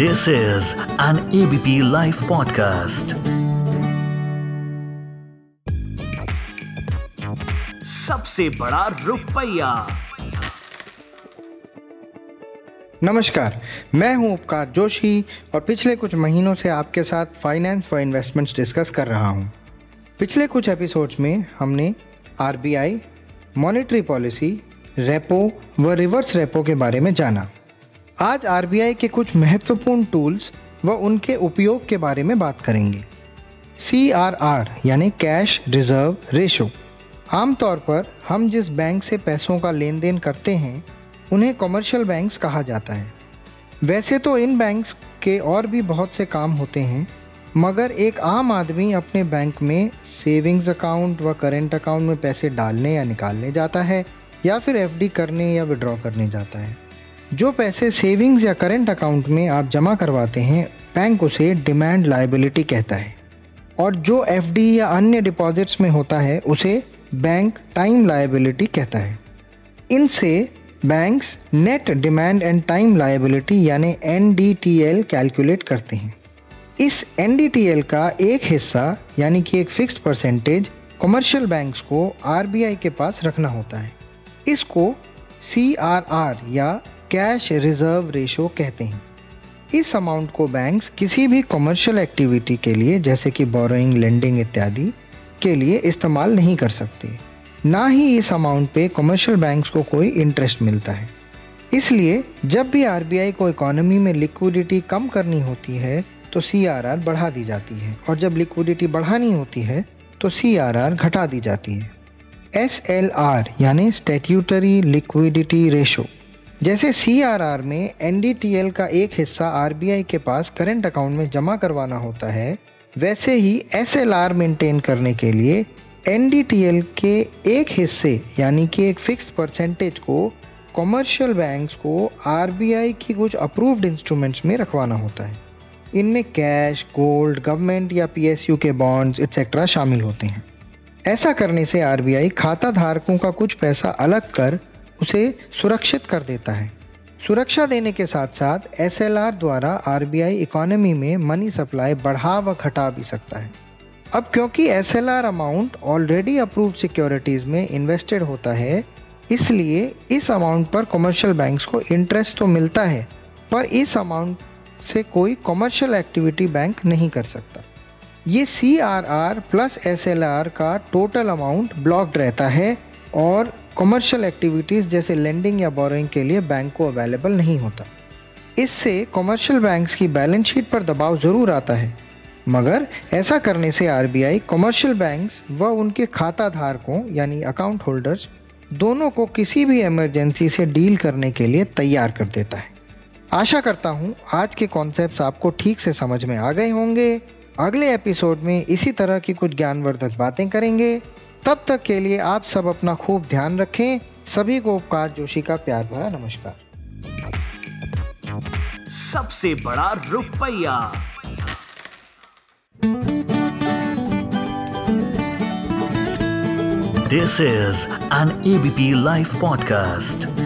This is an ABP Life podcast. सबसे बड़ा रुपया। नमस्कार मैं हूँ उपकार जोशी और पिछले कुछ महीनों से आपके साथ फाइनेंस व इन्वेस्टमेंट्स डिस्कस कर रहा हूँ। पिछले कुछ एपिसोड्स में हमने आरबीआई मॉनेटरी पॉलिसी रेपो व रिवर्स रेपो के बारे में जाना। आज आरबीआई के कुछ महत्वपूर्ण टूल्स व उनके उपयोग के बारे में बात करेंगे। सी आर आर यानी कैश रिज़र्व रेशो। आमतौर पर हम जिस बैंक से पैसों का लेन देन करते हैं, उन्हें कमर्शियल बैंक्स कहा जाता है। वैसे तो इन बैंक्स के और भी बहुत से काम होते हैं, मगर एक आम आदमी अपने बैंक में सेविंग्स अकाउंट व करेंट अकाउंट में पैसे डालने या निकालने जाता है, या फिर एफडी करने या विड्रॉ करने जाता है। जो पैसे सेविंग्स या करंट अकाउंट में आप जमा करवाते हैं बैंक उसे डिमांड लाइबिलिटी कहता है। और जो एफडी या अन्य डिपॉजिट्स में होता है, उसे बैंक टाइम लाइबिलिटी कहता है। इनसे banks net demand and time liability यानी एनडीटीएल कैलकुलेट करते हैं। इस एनडीटीएल का एक हिस्सा, यानी कि एक फिक्स्ड परसेंटेज कमर्शियल बैंक्स को आरबीआई के पास रखना होता है। इसको सीआरआर या कैश रिज़र्व रेशो कहते हैं। इस अमाउंट को बैंक्स किसी भी कमर्शियल एक्टिविटी के लिए, जैसे कि बोरोइंग लेंडिंग इत्यादि के लिए इस्तेमाल नहीं कर सकते। ना ही इस अमाउंट पे कमर्शियल बैंक्स को कोई इंटरेस्ट मिलता है। इसलिए, जब भी आरबीआई को इकोनॉमी में लिक्विडिटी कम करनी होती है तो सीआरआर बढ़ा दी जाती है। और जब लिक्विडिटी बढ़ानी होती है तो सीआरआर घटा दी जाती है। एस यानी स्टेट्यूटरी लिक्विडिटी रेशो जैसे सीआरआर में एनडीटीएल का एक हिस्सा आरबीआई के पास करंट अकाउंट में जमा करवाना होता है, वैसे ही एस एल आर मेंटेन करने के लिए एनडीटीएल के एक हिस्से, यानी कि एक फिक्स परसेंटेज को कमर्शियल बैंक्स को आरबीआई की कुछ अप्रूव्ड इंस्ट्रूमेंट्स में रखवाना होता है। इनमें कैश गोल्ड गवर्नमेंट या पीएसयू के बॉन्ड्स एट्सेट्रा शामिल होते हैं। ऐसा करने से आरबीआई खाता धारकों का कुछ पैसा अलग कर उसे सुरक्षित कर देता है। सुरक्षा देने के साथ साथ SLR द्वारा आर इकोनॉमी में मनी सप्लाई बढ़ा व घटा भी सकता है। अब क्योंकि SLR amount already approved securities में इन्वेस्टेड होता है, इसलिए इस अमाउंट पर कमर्शियल बैंक्स को इंटरेस्ट तो मिलता है, पर इस अमाउंट से कोई कमर्शियल एक्टिविटी बैंक नहीं कर सकता। ये C R R plus S L R का टोटल अमाउंट ब्लॉक्ड रहता है और कमर्शियल एक्टिविटीज़ जैसे लेंडिंग या बोरोइंग के लिए बैंक को अवेलेबल नहीं होता। इससे कमर्शियल बैंक्स की बैलेंस शीट पर दबाव ज़रूर आता है। मगर ऐसा करने से आरबीआई कमर्शियल बैंक्स व उनके खाता धारकों यानी अकाउंट होल्डर्स दोनों को किसी भी इमरजेंसी से डील करने के लिए तैयार कर देता है। आशा करता हूँ आज के कॉन्सेप्ट आपको ठीक से समझ में आ गए होंगे। अगले एपिसोड में इसी तरह की कुछ ज्ञानवर्धक बातें करेंगे। तब तक के लिए आप सब अपना खूब ध्यान रखें। सभी को उपकार जोशी का प्यार भरा नमस्कार। सबसे बड़ा रुपया। This is an ABP live podcast